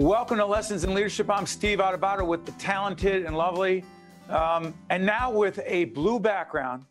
Welcome to Lessons in Leadership. I'm Steve Adubato with the talented and lovely, um, and now with a blue background,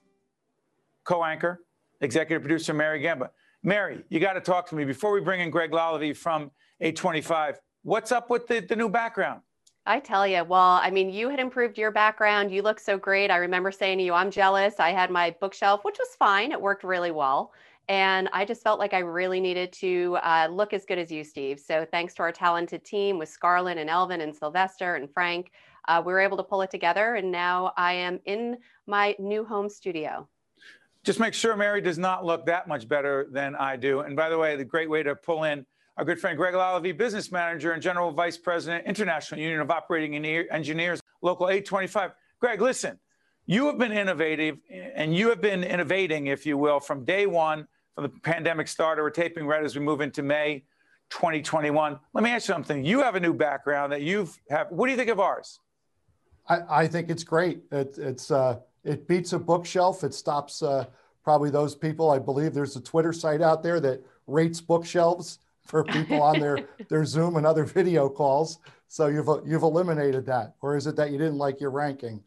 co-anchor, executive producer Mary Gamba. Mary, you got to talk to me before we bring in Greg Lalevee from 825. What's up with the, the new background? I tell you, well, I mean, you had improved your background. You look so great. I remember saying to you, I'm jealous. I had my bookshelf, which was fine. It worked really well. And I just felt like I really needed to uh, look as good as you, Steve. So thanks to our talented team with Scarlett and Elvin and Sylvester and Frank, uh, we were able to pull it together. And now I am in my new home studio. Just make sure Mary does not look that much better than I do. And by the way, the great way to pull in our good friend Greg Lalevee, business manager and general vice president, International Union of Operating Engineers, Local 825. Greg, listen, you have been innovative and you have been innovating, if you will, from day one the pandemic started. We're taping right as we move into May 2021. Let me ask you something. You have a new background that you've have. What do you think of ours? I, I think it's great. It, it's uh, it beats a bookshelf. It stops uh, probably those people. I believe there's a Twitter site out there that rates bookshelves for people on their their Zoom and other video calls. So you've you've eliminated that, or is it that you didn't like your ranking?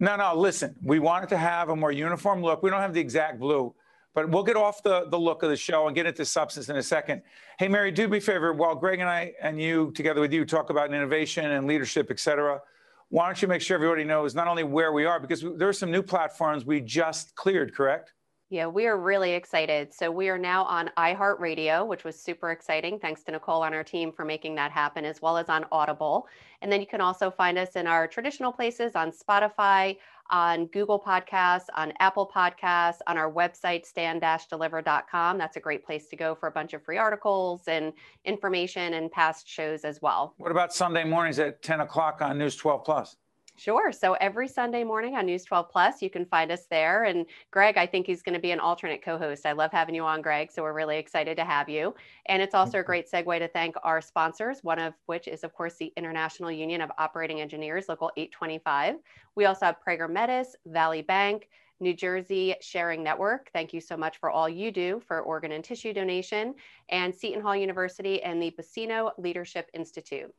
No, no. Listen, we wanted to have a more uniform look. We don't have the exact blue. But we'll get off the, the look of the show and get into substance in a second. Hey, Mary, do me a favor. While Greg and I and you, together with you, talk about innovation and leadership, et cetera, why don't you make sure everybody knows not only where we are, because there are some new platforms we just cleared, correct? Yeah, we are really excited. So we are now on iHeartRadio, which was super exciting. Thanks to Nicole on our team for making that happen, as well as on Audible. And then you can also find us in our traditional places on Spotify, on Google Podcasts, on Apple Podcasts, on our website, stand-deliver.com. That's a great place to go for a bunch of free articles and information and past shows as well. What about Sunday mornings at 10 o'clock on News 12 Plus? Sure. So every Sunday morning on News 12 Plus, you can find us there. And Greg, I think he's going to be an alternate co host. I love having you on, Greg. So we're really excited to have you. And it's also a great segue to thank our sponsors, one of which is, of course, the International Union of Operating Engineers, Local 825. We also have Prager Metis, Valley Bank, New Jersey Sharing Network. Thank you so much for all you do for organ and tissue donation, and Seton Hall University and the Buccino Leadership Institute.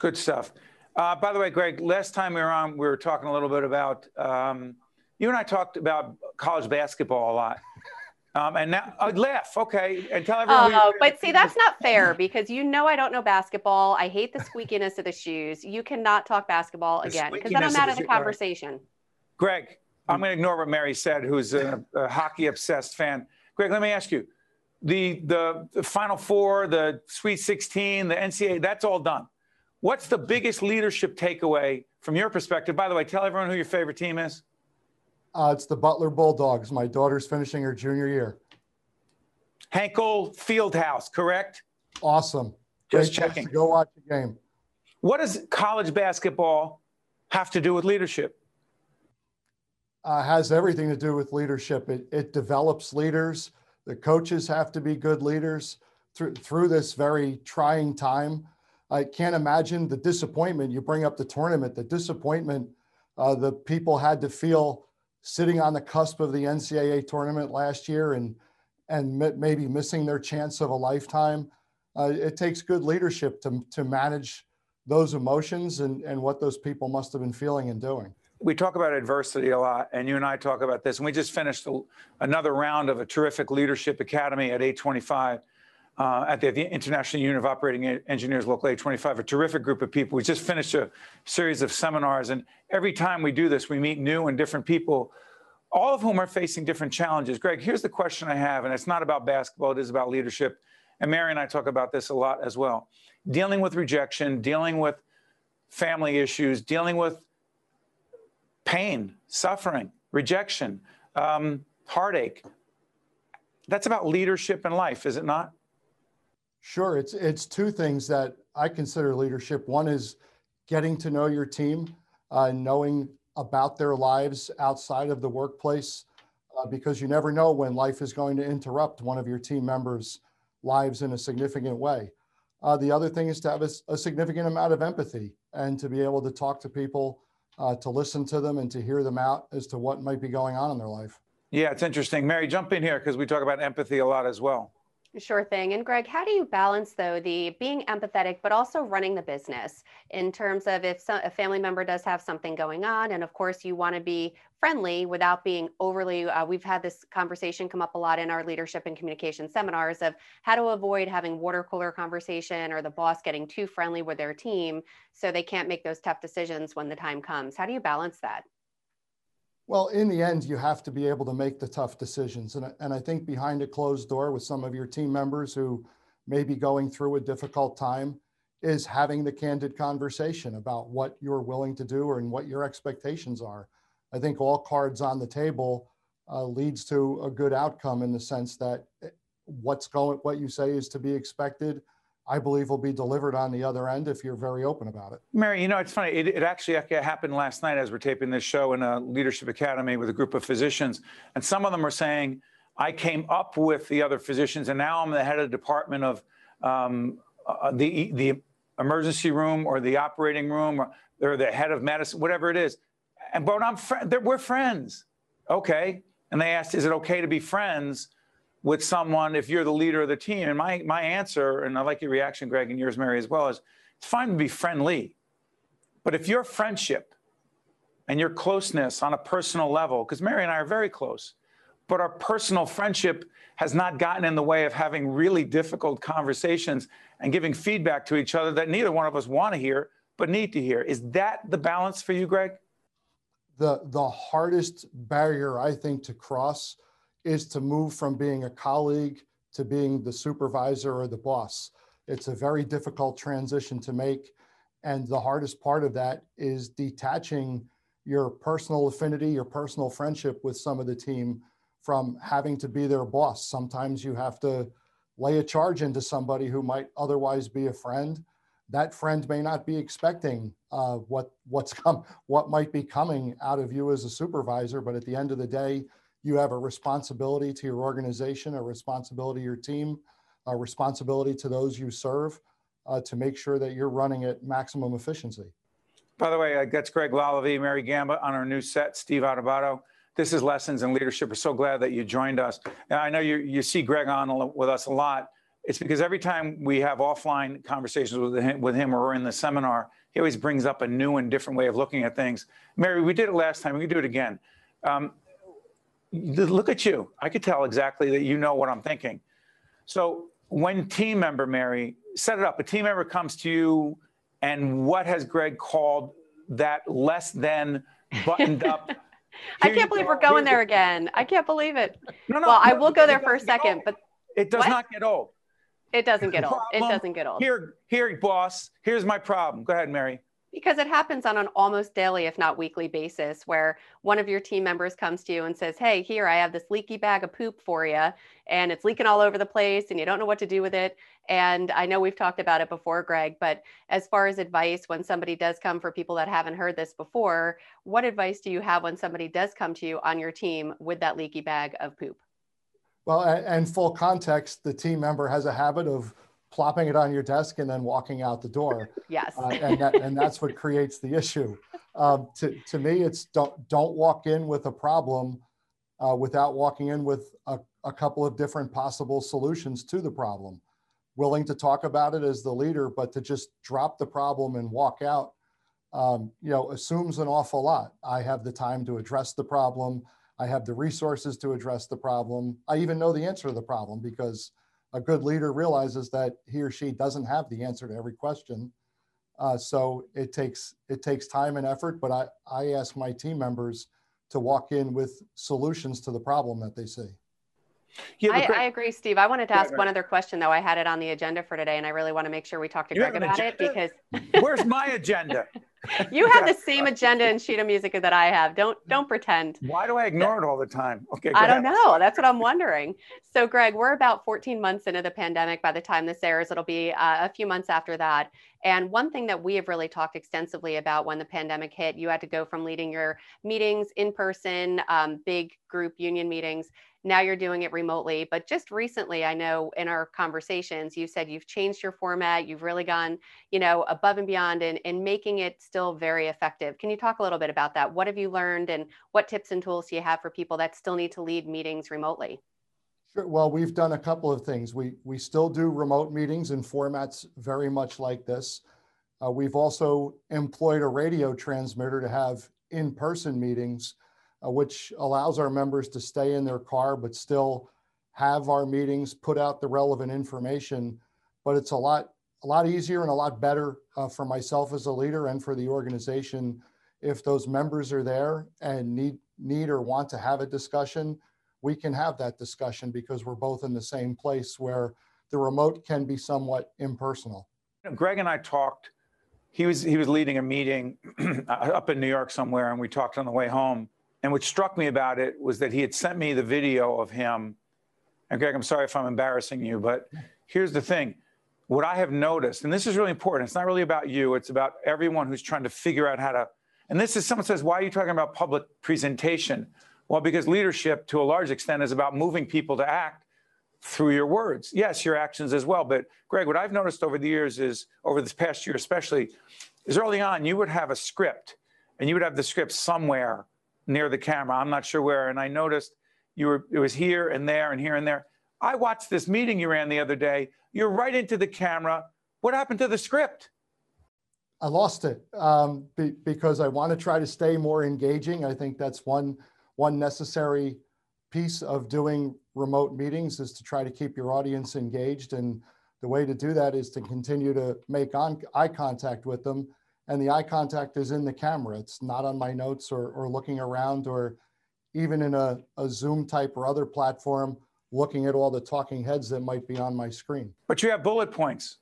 Good stuff. Uh, by the way, Greg, last time we were on, we were talking a little bit about, um, you and I talked about college basketball a lot. Um, and now, uh, laugh, okay, and tell everyone. Oh, but see, that's not fair because you know I don't know basketball. I hate the squeakiness of the shoes. You cannot talk basketball the again because then I'm out of the conversation. Right. Greg, I'm going to ignore what Mary said, who's a, a hockey obsessed fan. Greg, let me ask you: the, the the Final Four, the Sweet 16, the NCAA, that's all done. What's the biggest leadership takeaway from your perspective? By the way, tell everyone who your favorite team is. Uh, it's the Butler Bulldogs. My daughter's finishing her junior year. Hinkle Fieldhouse, correct? Awesome. Just Great checking. Go watch the game. What does college basketball have to do with leadership? Uh, has everything to do with leadership. It, it develops leaders. The coaches have to be good leaders through, through this very trying time. I can't imagine the disappointment. You bring up the tournament, the disappointment uh, the people had to feel sitting on the cusp of the NCAA tournament last year and and maybe missing their chance of a lifetime. Uh, it takes good leadership to, to manage those emotions and, and what those people must have been feeling and doing. We talk about adversity a lot, and you and I talk about this. And we just finished a, another round of a terrific leadership academy at 825 uh, at the, the, International Union of Operating Engineers Local 825, a terrific group of people. We just finished a series of seminars, and every time we do this, we meet new and different people, all of whom are facing different challenges. Greg, here's the question I have, and it's not about basketball, it is about leadership. And Mary and I talk about this a lot as well. Dealing with rejection, dealing with family issues, dealing with pain, suffering, rejection, um, heartache. That's about leadership in life, is it not? Sure, it's it's two things that I consider leadership. One is getting to know your team, uh, knowing about their lives outside of the workplace, uh, because you never know when life is going to interrupt one of your team members' lives in a significant way. Uh, the other thing is to have a, a, significant amount of empathy and to be able to talk to people, uh, to listen to them, and to hear them out as to what might be going on in their life. Yeah, it's interesting. Mary, jump in here because we talk about empathy a lot as well. Sure thing. And Greg, how do you balance though the being empathetic, but also running the business in terms of if a family member does have something going on, and of course you want to be friendly without being overly. Uh, we've had this conversation come up a lot in our leadership and communication seminars of how to avoid having water cooler conversation or the boss getting too friendly with their team, so they can't make those tough decisions when the time comes. How do you balance that? Well, in the end, you have to be able to make the tough decisions. And, and I think behind a closed door with some of your team members who may be going through a difficult time is having the candid conversation about what you're willing to do and what your expectations are. I think all cards on the table uh, leads to a good outcome in the sense that eh, what's going, what you say is to be expected I believe will be delivered on the other end if you're very open about it. Mary, you know, it's funny. It, it, actually happened last night as we're taping this show in a leadership academy with a group of physicians. And some of them are saying, I came up with the other physicians and now I'm the head of the department of um, uh, the, the emergency room or the operating room or, or the head of medicine, whatever it is. And, but I'm fr- we're friends. Okay. And they asked, is it okay to be friends? With someone if you're the leader of the team? And my, my answer, and I like your reaction, Greg, and yours, Mary, as well, is it's fine to be friendly. But if your friendship and your closeness on a personal level, because Mary and I are very close, but our personal friendship has not gotten in the way of having really difficult conversations and giving feedback to each other that neither one of us want to hear, but need to hear. Is that the balance for you, Greg? The, the hardest barrier, I think, to cross is to move from being a colleague to being the supervisor or the boss. It's a very difficult transition to make. And the hardest part of that is detaching your personal affinity, your personal friendship with some of the team from having to be their boss. Sometimes you have to lay a charge into somebody who might otherwise be a friend. That friend may not be expecting uh, what what's come, what might be coming out of you as a supervisor, but at the end of the day, you have a responsibility to your organization, a responsibility to your team, a responsibility to those you serve uh, to make sure that you're running at maximum efficiency. By the way, uh, that's Greg Lalevee, Mary Gamba on our new set, Steve Adubato. This is Lessons in Leadership. We're so glad that you joined us. And I know you, you see Greg on with us a lot. It's because every time we have offline conversations with him, with him or in the seminar, he always brings up a new and different way of looking at things. Mary, we did it last time. We can do it again. Um, look at you. I could tell exactly that you know what I'm thinking. So when team member Mary set it up, a team member comes to you, and what has Greg called that less than buttoned up? I can't believe go. we're going there again. I can't believe it. No, no. Well, no, I will go there for a second, but it does what? not get old. It doesn't get old. It doesn't get old. Here, here, boss. Here's my problem. Go ahead, Mary because it happens on an almost daily if not weekly basis where one of your team members comes to you and says hey here i have this leaky bag of poop for you and it's leaking all over the place and you don't know what to do with it. And i know we've talked about it before greg but as far as advice when somebody does come for people that haven't heard this before what advice do you have when somebody does come to you on your team with that leaky bag of poop? Well and full context the team member has a habit of plopping it on your desk and then walking out the door. Yes. Uh, and, that, and that's what creates the issue. Um, to, to me, it's don't, don't walk in with a problem uh, without walking in with a, a couple of different possible solutions to the problem. Willing to talk about it as the leader, but to just drop the problem and walk out, um, you know, assumes an awful lot. I have the time to address the problem. I have the resources to address the problem. I even know the answer to the problem because a good leader realizes that he or she doesn't have the answer to every question. Uh, so it takes it takes time and effort, but I, I ask my team members to walk in with solutions to the problem that they see. Yeah, I, I, agree, Steve. I wanted to ask one other question, though. I had it on the agenda for today, and I really want to make sure we talk to you Greg about agenda? it because. Where's my agenda? you have the same agenda and sheet of music that I have. Don't don't pretend. Why do I ignore it all the time? Okay, I don't know. That's what I'm wondering. So, Greg, we're about 14 months into the pandemic. By the time this airs, it'll be uh, a few months after that. And one thing that we have really talked extensively about when the pandemic hit, you had to go from leading your meetings in person, um, big group union meetings, now you're doing it remotely. But just recently, I know in our conversations, you said you've changed your format. You've really gone, you know, above and beyond in, in making it still very effective. Can you talk a little bit about that? What have you learned and what tips and tools do you have for people that still need to lead meetings remotely? Sure. Well, we've done a couple of things. We, we still do remote meetings in formats very much like this. Uh, we've also employed a radio transmitter to have in-person meetings, uh, which allows our members to stay in their car, but still have our meetings, put out the relevant information. But it's a lot, a lot easier and a lot better uh, for myself as a leader and for the organization if those members are there and need, need or want to have a discussion, we can have that discussion because we're both in the same place where the remote can be somewhat impersonal. Greg and I talked. He was he was leading a meeting up in New York somewhere, and we talked on the way home. And what struck me about it was that he had sent me the video of him. And Greg, I'm sorry if I'm embarrassing you, but here's the thing. What I have noticed, and this is really important, it's not really about you, it's about everyone who's trying to figure out how to. And this is someone says, why are you talking about public presentation? Well, because leadership to a large extent is about moving people to act through your words. Yes, your actions as well. But Greg, what I've noticed over the years is, over this past year especially, is early on you would have a script and you would have the script somewhere near the camera. I'm not sure where. And I noticed you were, it was here and there and here and there. I watched this meeting you ran the other day. You're right into the camera. What happened to the script? I lost it um, be, because I want to try to stay more engaging. I think that's one one necessary piece of doing remote meetings is to try to keep your audience engaged, and the way to do that is to continue to make on, eye contact with them. And the eye contact is in the camera. It's not on my notes or, or looking around or even in a, a Zoom type or other platform, looking at all the talking heads that might be on my screen. But you have bullet points.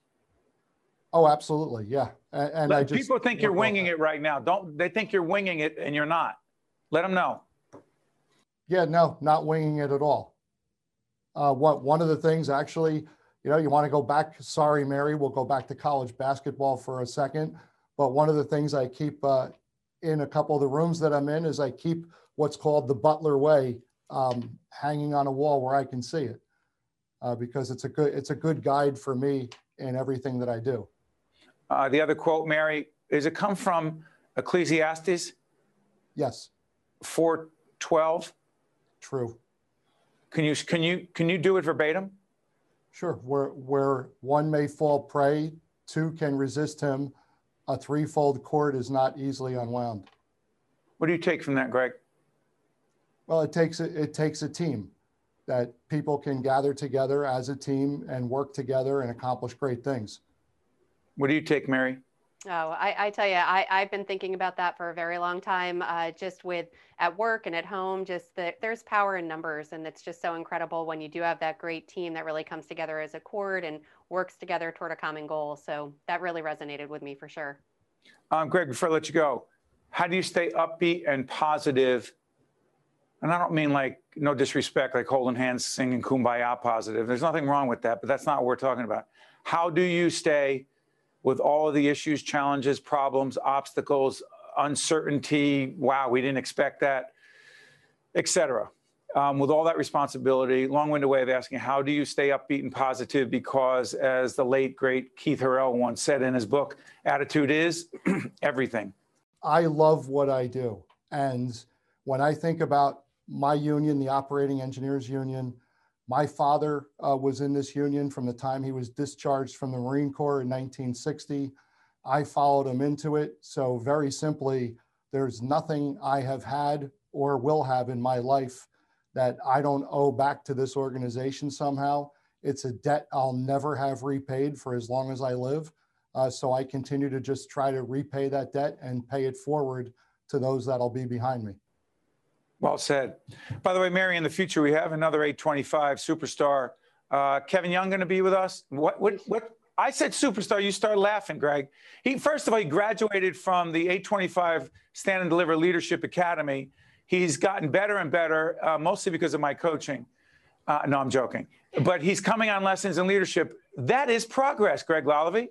Oh, absolutely. Yeah. And, and I just people think you're winging it right now. Don't they think you're winging it and you're not? Let them know. Yeah, no, not winging it at all. Uh, what, one of the things actually, you know, you want to go back, sorry, Mary, we'll go back to college basketball for a second. But one of the things I keep uh, in a couple of the rooms that I'm in is I keep what's called the Butler Way um, hanging on a wall where I can see it. Uh, because it's a good, it's a good guide for me in everything that I do. Uh, the other quote, Mary, is it come from Ecclesiastes Yes, 4:12? true. Can you can you can you do it verbatim? Sure. Where, where one may fall prey, two can resist him. A threefold cord is not easily unwound. What do you take from that, Greg? Well, it takes, a- it takes a team that people can gather together as a team and work together and accomplish great things. What do you take, Mary? Oh, I, I tell you, I, I've been thinking about that for a very long time, uh, just with at work and at home, just that there's power in numbers. And it's just so incredible when you do have that great team that really comes together as a cord and works together toward a common goal. So that really resonated with me for sure. Um, Greg, before I let you go, how do you stay upbeat and positive? And I don't mean like no disrespect, like holding hands, singing kumbaya positive. There's nothing wrong with that, but that's not what we're talking about. How do you stay with all of the issues, challenges, problems, obstacles, uncertainty? Wow, we didn't expect that, etc. Um, with all that responsibility, long-winded way of asking, how do you stay upbeat and positive? Because as the late great Keith Harrell once said in his book, attitude is everything. I love what I do. And when I think about my union, the Operating Engineers Union, my father uh, was in this union from the time he was discharged from the Marine Corps in 1960. I followed him into it. So, very simply, there's nothing I have had or will have in my life that I don't owe back to this organization somehow. It's a debt I'll never have repaid for as long as I live. Uh, so I continue to just try to repay that debt and pay it forward to those that'll be behind me. Well said. By the way, Mary, in the future, we have another 825 superstar. Uh, Kevin Young going to be with us. What, what, what? I said superstar. You start laughing, Greg. He, first of all, he graduated from the 825 Stand and Deliver Leadership Academy. He's gotten better and better, uh, mostly because of my coaching. Uh, no, I'm joking. But he's coming on lessons in leadership. That is progress, Greg Lalevee.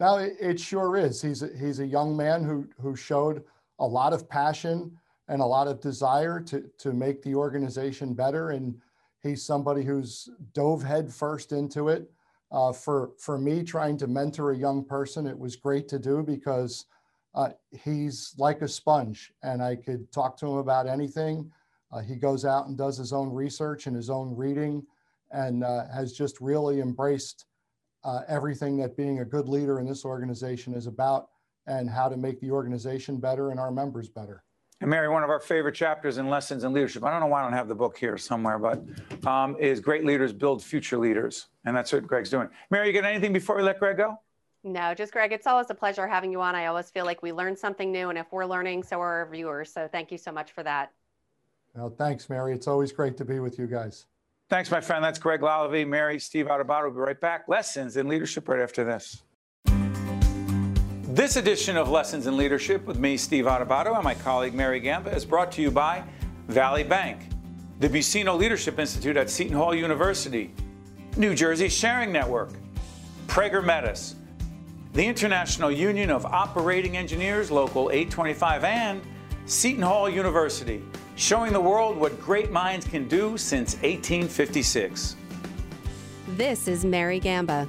Now it, it sure is. He's a, he's a young man who who showed a lot of passion and a lot of desire to to make the organization better, and he's somebody who's dove head first into it. Uh, for for me, trying to mentor a young person, it was great to do because uh, he's like a sponge, and I could talk to him about anything. Uh, he goes out and does his own research and his own reading and uh, has just really embraced uh, everything that being a good leader in this organization is about and how to make the organization better and our members better. And Mary, one of our favorite chapters in Lessons in Leadership, I don't know why I don't have the book here somewhere, but um, is Great Leaders Build Future Leaders. And that's what Greg's doing. Mary, you got anything before we let Greg go? No, just Greg, it's always a pleasure having you on. I always feel like we learn something new. And if we're learning, so are our viewers. So thank you so much for that. Well, thanks, Mary. It's always great to be with you guys. Thanks, my friend. That's Greg Lalevee, Mary, Steve Adubato. We'll be right back. Lessons in Leadership right after this. This edition of Lessons in Leadership with me, Steve Adubato, and my colleague Mary Gamba is brought to you by Valley Bank, the Buccino Leadership Institute at Seton Hall University, New Jersey Sharing Network, Prager Metis, the International Union of Operating Engineers, Local 825, and Seton Hall University, showing the world what great minds can do since 1856. This is Mary Gamba.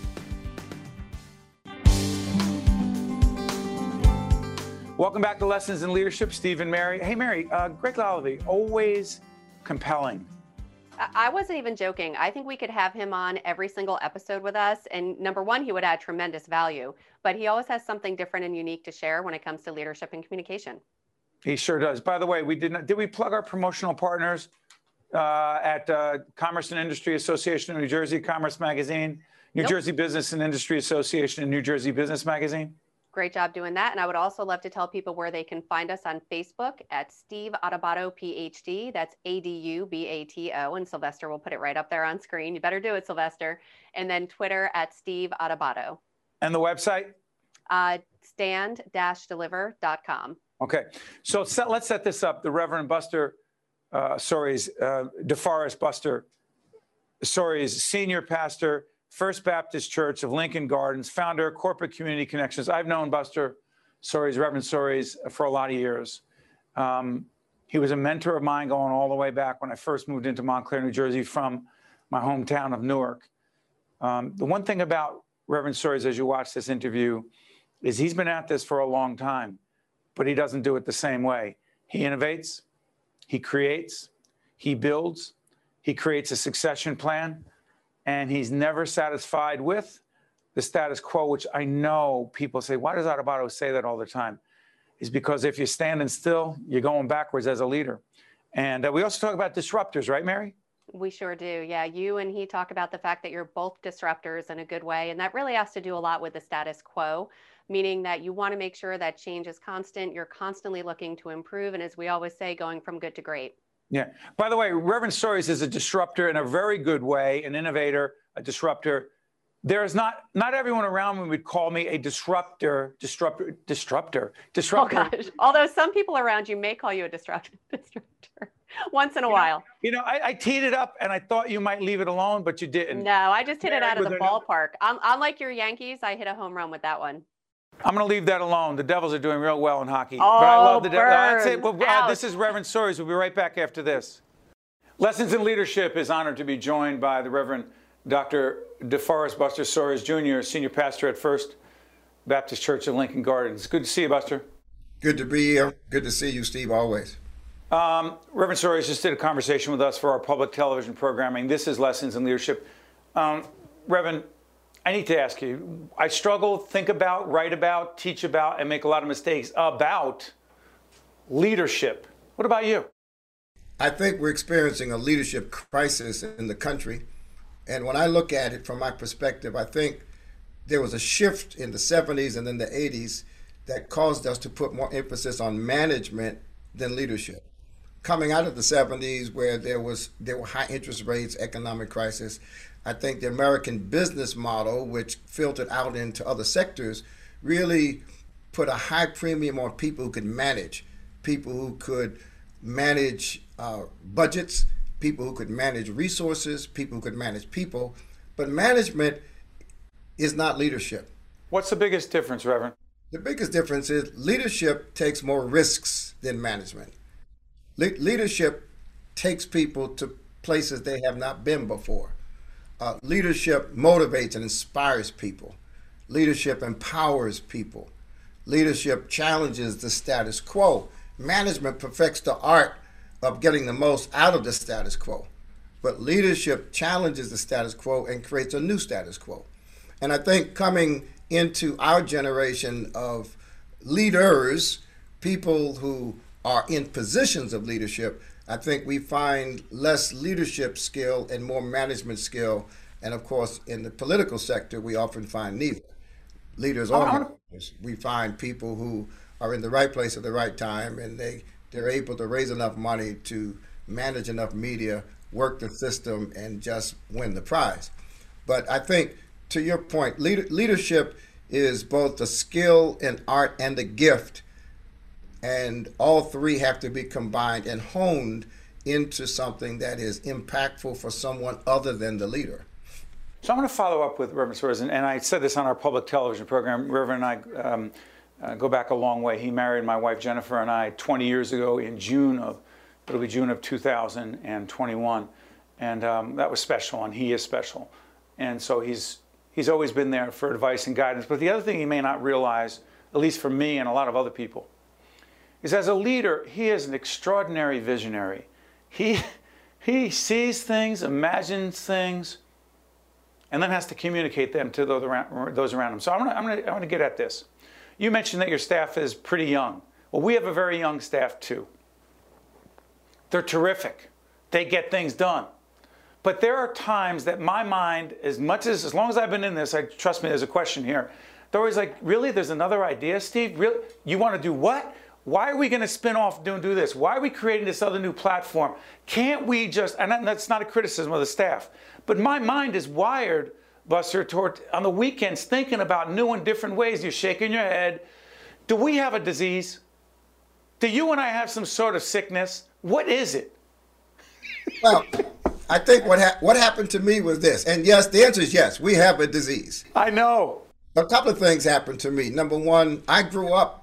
Welcome back to Lessons in Leadership, Steve and Mary. Hey, Mary, uh, Greg Lalevee, always compelling. I wasn't even joking. I think we could have him on every single episode with us. And number one, he would add tremendous value, but he always has something different and unique to share when it comes to leadership and communication. He sure does. By the way, we did not, did we plug our promotional partners uh, at uh, Commerce and Industry Association of New Jersey, Commerce Magazine, New nope. Jersey Business and Industry Association, and New Jersey Business Magazine? Great job doing that. And I would also love to tell people where they can find us on Facebook at Steve Adubato PhD. That's A D U B A T O. And Sylvester will put it right up there on screen. You better do it, Sylvester. And then Twitter at Steve Adubato. And the website? Uh, stand deliver.com. Okay. So set, let's set this up. The Reverend Buster, uh, Soaries uh, DeForest Buster, Soaries senior pastor First Baptist Church of Lincoln Gardens, founder, Corporate Community Connections. I've known Buster Soaries, Reverend Soaries, for a lot of years. Um, he was a mentor of mine going all the way back when I first moved into Montclair, New Jersey from my hometown of Newark. Um, the one thing about Reverend Soaries, as you watch this interview, is he's been at this for a long time, but he doesn't do it the same way. He innovates, he creates, he builds, he creates a succession plan and he's never satisfied with the status quo, which I know people say, why does Adubato say that all the time? Is because if you're standing still, you're going backwards as a leader. And uh, we also talk about disruptors, right, Mary? We sure do. Yeah. You and he talk about the fact that you're both disruptors in a good way. And that really has to do a lot with the status quo, meaning that you want to make sure that change is constant. You're constantly looking to improve. And as we always say, going from good to great. Yeah. By the way, Reverend Soaries is a disruptor in a very good way, an innovator, a disruptor. There is not not everyone around me would call me a disruptor, disruptor, disruptor, disruptor. Oh gosh. Although some people around you may call you a disruptor, disruptor once in a you while. Know, you know, I, I, teed it up and I thought you might leave it alone, but you didn't. No, I just hit it out of the ballpark. Unlike your Yankees, I hit a home run with that one. I'm going to leave that alone. The Devils are doing real well in hockey. Oh, but I love the Devils. That's it. Well, uh, this is Reverend Soaries. We'll be right back after this. Lessons in Leadership is honored to be joined by the Reverend Dr. DeForest Buster Soaries Jr., Senior Pastor at First Baptist Church of Lincoln Gardens. Good to see you, Buster. Good to be here. Good to see you, Steve, always. Um, Reverend Soaries just did a conversation with us for our public television programming. This is Lessons in Leadership. Um, Reverend, I need to ask you. I struggle, think about, write about, teach about, and make a lot of mistakes about leadership. What about you? I think we're experiencing a leadership crisis in the country. And when I look at it from my perspective, I think there was a shift in the 70s and then the 80s that caused us to put more emphasis on management than leadership. Coming out of the 70s where there was there were high interest rates, economic crisis, I think the American business model, which filtered out into other sectors, really put a high premium on people who could manage, people who could manage uh, budgets, people who could manage resources, people who could manage people. But management is not leadership. What's the biggest difference, Reverend? The biggest difference is leadership takes more risks than management. Le- leadership takes people to places they have not been before. Uh, leadership motivates and inspires people. Leadership empowers people. Leadership challenges the status quo. Management perfects the art of getting the most out of the status quo. But leadership challenges the status quo and creates a new status quo. And I think coming into our generation of leaders, people who are in positions of leadership, I think we find less leadership skill and more management skill. And of course, in the political sector, we often find neither. Leaders or uh-huh. managers. We find people who are in the right place at the right time and they, they're able to raise enough money to manage enough media, work the system, and just win the prize. But I think, to your point, leader, leadership is both a skill and art and a gift and all three have to be combined and honed into something that is impactful for someone other than the leader. So I'm going to follow up with Reverend Soaries, and, and I said this on our public television program. Reverend and I um, uh, go back a long way. He married my wife Jennifer and I 20 years ago in June of it'll be June of 2021, and um, that was special, and he is special, and so he's he's always been there for advice and guidance. But the other thing he may not realize, at least for me and a lot of other people, is as a leader, he is an extraordinary visionary. He, he sees things, imagines things, and then has to communicate them to those around, him. So I'm I'm gonna get at this. You mentioned that your staff is pretty young. Well, we have a very young staff too. They're terrific. They get things done. But there are times that my mind, as much as, as long as I've been in this, I trust me, there's a question here. They're always like, really? There's another idea, Steve? Really? You want to do what? Why are we going to spin off and do this? Why are we creating this other new platform? Can't we just, and that's not a criticism of the staff, but my mind is wired, Buster, toward on the weekends thinking about new and different ways. You're shaking your head. Do we have a disease? Do you and I have some sort of sickness? What is it? Well, I think what ha- what happened to me was this, and yes, the answer is yes. We have a disease. I know. A couple of things happened to me. Number one, I grew up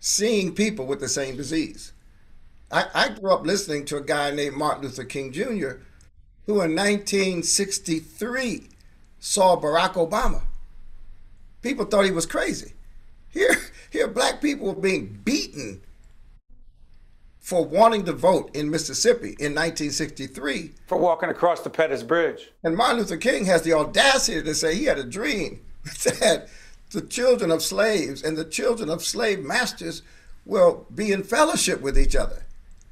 seeing people with the same disease. I, I grew up listening to a guy named Martin Luther King Jr., who in 1963 saw Barack Obama. People thought he was crazy. Here, here, black people were being beaten for wanting to vote in Mississippi in 1963. For walking across the Pettus Bridge. And Martin Luther King has the audacity to say he had a dream that the children of slaves and the children of slave masters will be in fellowship with each other.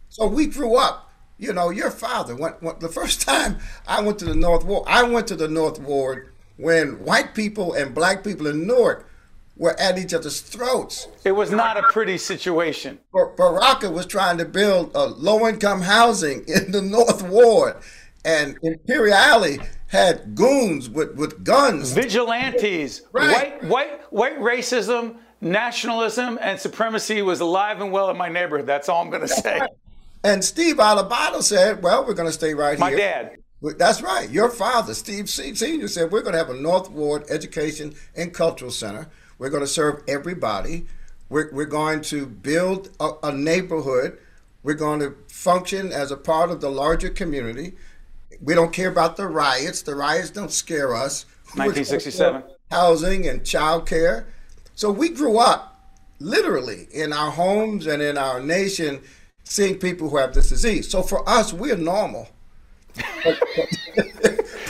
So we grew up. You know, your father the first time I went to the North Ward. I went to the North Ward when white people and black people in Newark were at each other's throats. It was not a pretty situation. Baraka was trying to build a low-income housing in the North Ward, and Imperial Alley had goons with, with guns. Vigilantes. Right. White, white, white racism, nationalism, and supremacy was alive and well in my neighborhood. That's all I'm going to say. And Steve Adubato said, well, we're going to stay right my here. My dad. That's right. Your father, Steve Senior, said we're going to have a North Ward Education and Cultural Center. We're going to serve everybody. We're, we're going to build a, a neighborhood. We're going to function as a part of the larger community. We don't care about the riots. The riots don't scare us. 1967. Housing and child care. So we grew up literally in our homes and in our nation seeing people who have this disease. So for us, we're normal. hey,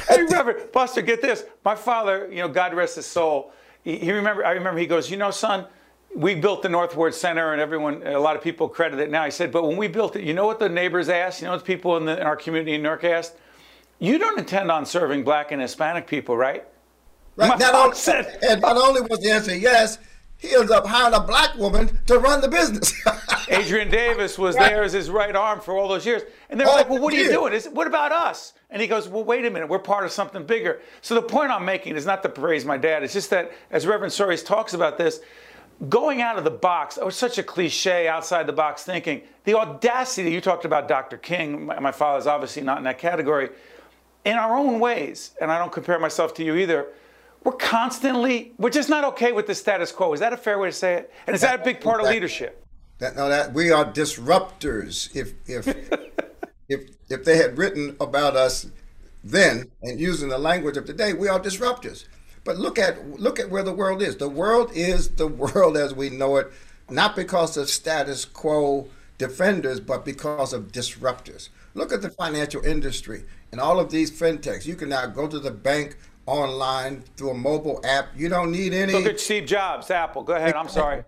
Reverend Buster, get this. My father, you know, God rest his soul. He, he remember. I remember. He goes, you know, son, we built the North Ward Center, and everyone, a lot of people credit it now. He said, but when we built it, you know what the neighbors asked? You know what the people in, the, in our community in Newark asked? You don't intend on serving black and Hispanic people, right? Right. Not only, said, and not only was the answer yes, he ends up hiring a black woman to run the business. Adrian Davis was right. there as his right arm for all those years. And they're oh, like, well, what are you doing? Is, what about us? And he goes, well, wait a minute. We're part of something bigger. So the point I'm making is not to praise my dad. It's just that, as Reverend Soaries talks about this, going out of the box, oh, such a cliche outside the box thinking. The audacity, you talked about Dr. King. My, my father's obviously not in that category in our own ways, and I don't compare myself to you either, we're constantly, we're just not okay with the status quo. Is that a fair way to say it? And is that a big part of leadership? That no, that we are disruptors. If if if if they had written about us then and using the language of today, we are disruptors. But look at look at where the world is. The world is the world as we know it, not because of status quo defenders, but because of disruptors. Look at the financial industry and all of these fintechs. You can now go to the bank online through a mobile app. You don't need any. Look at Steve Jobs, Apple. Go ahead. I'm sorry.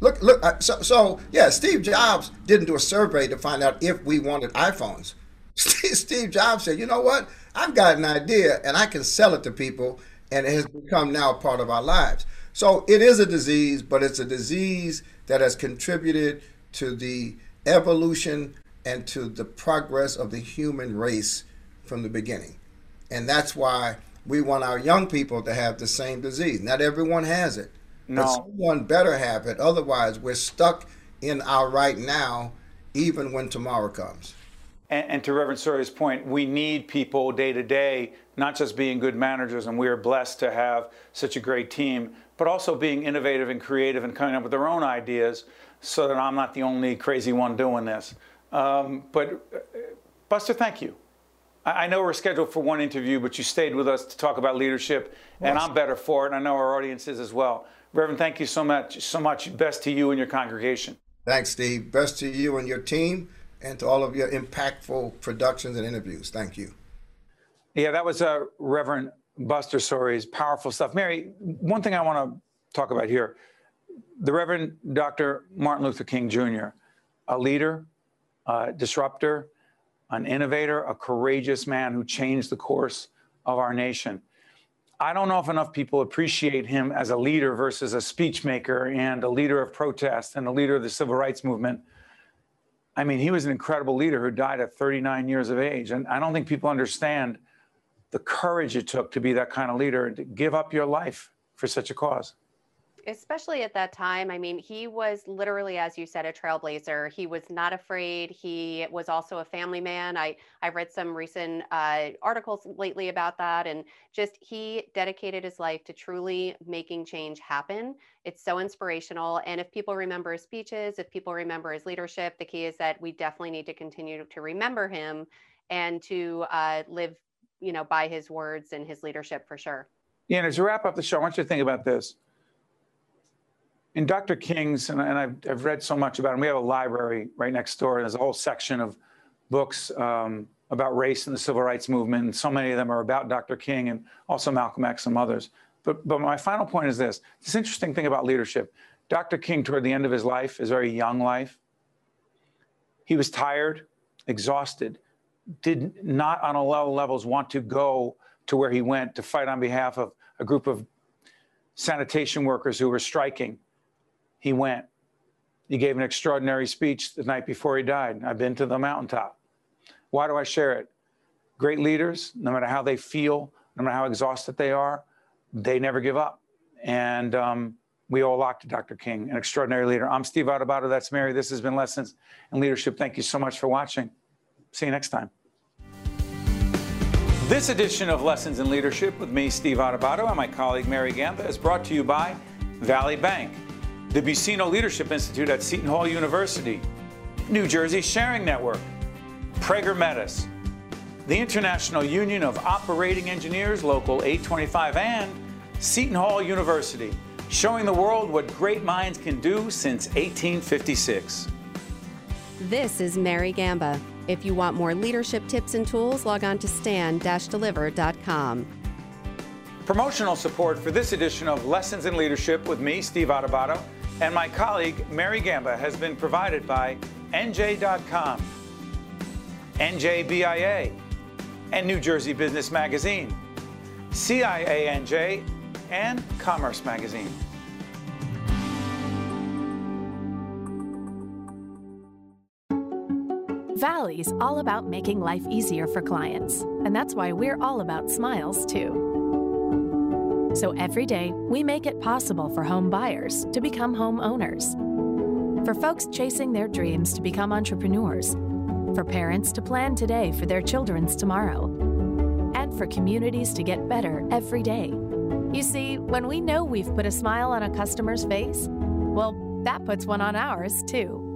Look, look. uh, So, so yeah, Steve Jobs didn't do a survey to find out if we wanted iPhones. Steve Steve Jobs said, "You know what? I've got an idea, and I can sell it to people, and it has become now a part of our lives." So it is a disease, but it's a disease that has contributed to the evolution and to the progress of the human race from the beginning, and that's why we want our young people to have the same disease. Not everyone has it. But someone better have it. Otherwise, we're stuck in our right now, even when tomorrow comes. And, and to Reverend Soaries' point, we need people day to day, not just being good managers, and we are blessed to have such a great team, but also being innovative and creative and coming up with their own ideas so that I'm not the only crazy one doing this. Um, but uh, Buster, thank you. I I know we're scheduled for one interview, but you stayed with us to talk about leadership, and I'm better for it, and I know our audience is as well. Reverend, thank you so much. So much. Best to you and your congregation. Thanks, Steve. Best to you and your team, and to all of your impactful productions and interviews. Thank you. Yeah, that was uh, Reverend Buster Soaries. Powerful stuff. Mary, one thing I want to talk about here the Reverend Dr. Martin Luther King Jr., a leader, a disruptor, an innovator, a courageous man who changed the course of our nation. I don't know if enough people appreciate him as a leader versus a speechmaker and a leader of protest and a leader of the civil rights movement. I mean, he was an incredible leader who died at 39 years of age. And I don't think people understand the courage it took to be that kind of leader and to give up your life for such a cause. Especially at that time. I mean, he was literally, as you said, a trailblazer. He was not afraid. He was also a family man. I I've read some recent uh, articles lately about that, and just he dedicated his life to truly making change happen. It's so inspirational. And if people remember his speeches, if people remember his leadership, the key is that we definitely need to continue to remember him and to uh, live, you know, by his words and his leadership for sure. Yeah, and as we wrap up the show, I want you to think about this. In Dr. King's, and, and I've, I've read so much about him, we have a library right next door, and there's a whole section of books um, about race and the civil rights movement, and so many of them are about Dr. King and also Malcolm X and others. But, but my final point is this this interesting thing about leadership. Dr. King, toward the end of his life, his very young life, he was tired, exhausted, did not on a level levels want to go to where he went to fight on behalf of a group of sanitation workers who were striking. He went. He gave an extraordinary speech the night before he died. I've been to the mountaintop. Why do I share it? Great leaders, no matter how they feel, no matter how exhausted they are, they never give up. And um, we owe a lot to Dr. King, an extraordinary leader. I'm Steve Adubato. That's Mary. This has been Lessons in Leadership. Thank you so much for watching. See you next time. This edition of Lessons in Leadership with me, Steve Adubato, and my colleague Mary Gamba is brought to you by Valley Bank, the Buccino Leadership Institute at Seton Hall University, New Jersey Sharing Network, Prager Metis, the International Union of Operating Engineers, Local 825, and Seton Hall University, showing the world what great minds can do since 1856. This is Mary Gamba. If you want more leadership tips and tools, log on to stand-deliver.com. Promotional support for this edition of Lessons in Leadership with me, Steve Adubato, and my colleague Mary Gamba has been provided by NJ.com, NJBIA, and New Jersey Business Magazine, CIANJ, and Commerce Magazine. Valley's all about making life easier for clients, and that's why we're all about smiles too. So every day, we make it possible for home buyers to become home owners, for folks chasing their dreams to become entrepreneurs, for parents to plan today for their children's tomorrow, and for communities to get better every day. You see, when we know we've put a smile on a customer's face, well, that puts one on ours too.